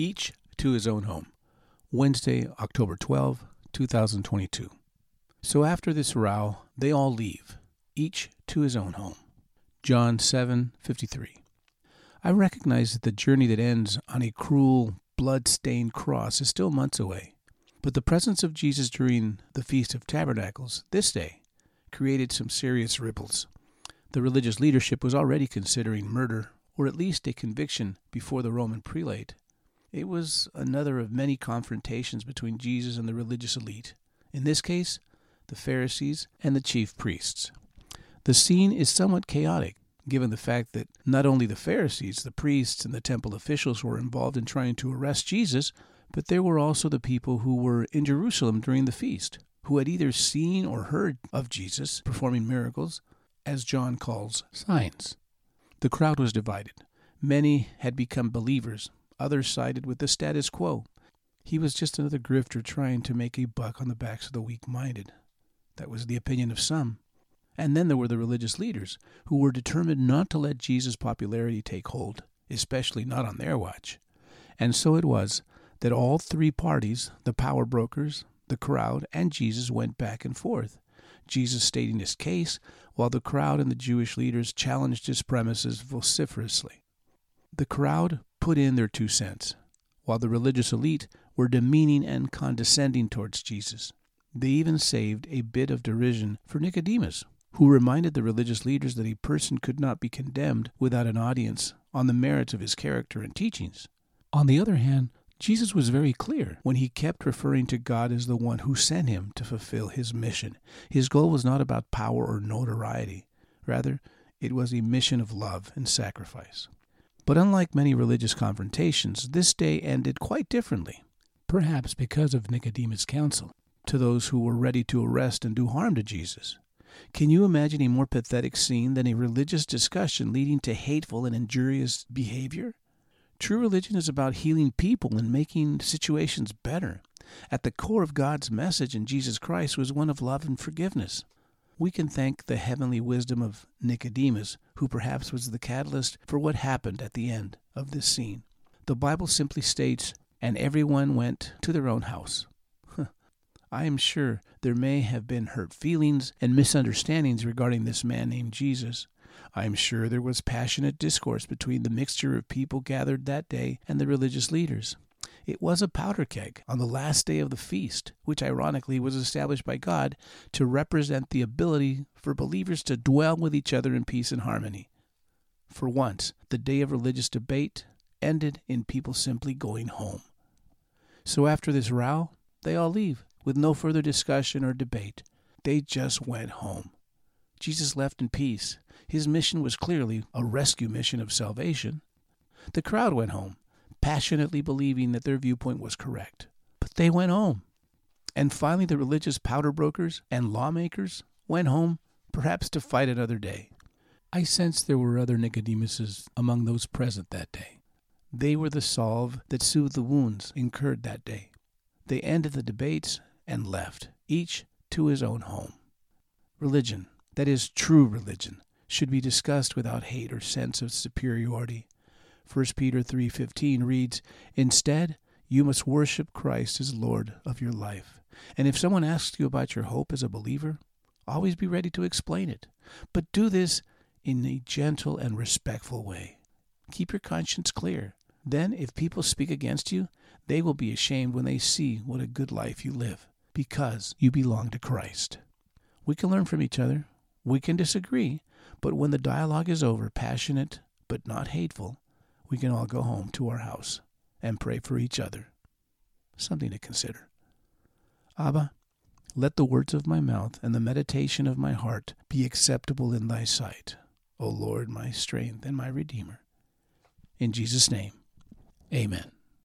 Each to his own home. Wednesday, October 12, 2022. So after this row, they all leave, each to his own home. John 7:53. I recognize that the journey that ends on a cruel, blood-stained cross is still months away. But the presence of Jesus during the Feast of Tabernacles this day created some serious ripples. The religious leadership was already considering murder, or at least a conviction before the Roman prelate. It was another of many confrontations between Jesus and the religious elite, in this case, the Pharisees and the chief priests. The scene is somewhat chaotic, given the fact that not only the Pharisees, the priests, and the temple officials were involved in trying to arrest Jesus, but there were also the people who were in Jerusalem during the feast, who had either seen or heard of Jesus performing miracles, as John calls signs. The crowd was divided. Many had become believers, others sided with the status quo. He was just another grifter trying to make a buck on the backs of the weak minded. That was the opinion of some. And then there were the religious leaders, who were determined not to let Jesus' popularity take hold, especially not on their watch. And so it was that all three parties, the power brokers, the crowd, and Jesus, went back and forth. Jesus stating his case, while the crowd and the Jewish leaders challenged his premises vociferously. The crowd put in their two cents, while the religious elite were demeaning and condescending towards Jesus. They even saved a bit of derision for Nicodemus, who reminded the religious leaders that a person could not be condemned without an audience on the merits of his character and teachings. On the other hand, Jesus was very clear when he kept referring to God as the one who sent him to fulfill his mission. His goal was not about power or notoriety. Rather, it was a mission of love and sacrifice. But unlike many religious confrontations, this day ended quite differently, perhaps because of Nicodemus' counsel to those who were ready to arrest and do harm to Jesus. Can you imagine a more pathetic scene than a religious discussion leading to hateful and injurious behavior? True religion is about healing people and making situations better. At the core of God's message in Jesus Christ was one of love and forgiveness. We can thank the heavenly wisdom of Nicodemus, who perhaps was the catalyst for what happened at the end of this scene. The Bible simply states, and everyone went to their own house. I am sure there may have been hurt feelings and misunderstandings regarding this man named Jesus. I am sure there was passionate discourse between the mixture of people gathered that day and the religious leaders. It was a powder keg on the last day of the feast, which ironically was established by God to represent the ability for believers to dwell with each other in peace and harmony. For once, the day of religious debate ended in people simply going home. So after this row, they all leave with no further discussion or debate. They just went home. Jesus left in peace. His mission was clearly a rescue mission of salvation. The crowd went home, passionately believing that their viewpoint was correct. But they went home. And finally, the religious powder brokers and lawmakers went home, perhaps to fight another day. I sense there were other Nicodemuses among those present that day. They were the salve that soothed the wounds incurred that day. They ended the debates and left, each to his own home. Religion, that is true religion, should be discussed without hate or sense of superiority. 1 Peter 3:15 reads, "Instead, you must worship Christ as Lord of your life. And if someone asks you about your hope as a believer, always be ready to explain it. But do this in a gentle and respectful way. Keep your conscience clear. Then, if people speak against you, they will be ashamed when they see what a good life you live because you belong to Christ. We can learn from each other. We can disagree. But when the dialogue is over, passionate but not hateful, we can all go home to our house and pray for each other. Something to consider. Abba, let the words of my mouth and the meditation of my heart be acceptable in thy sight, O Lord, my strength and my Redeemer. In Jesus' name, amen.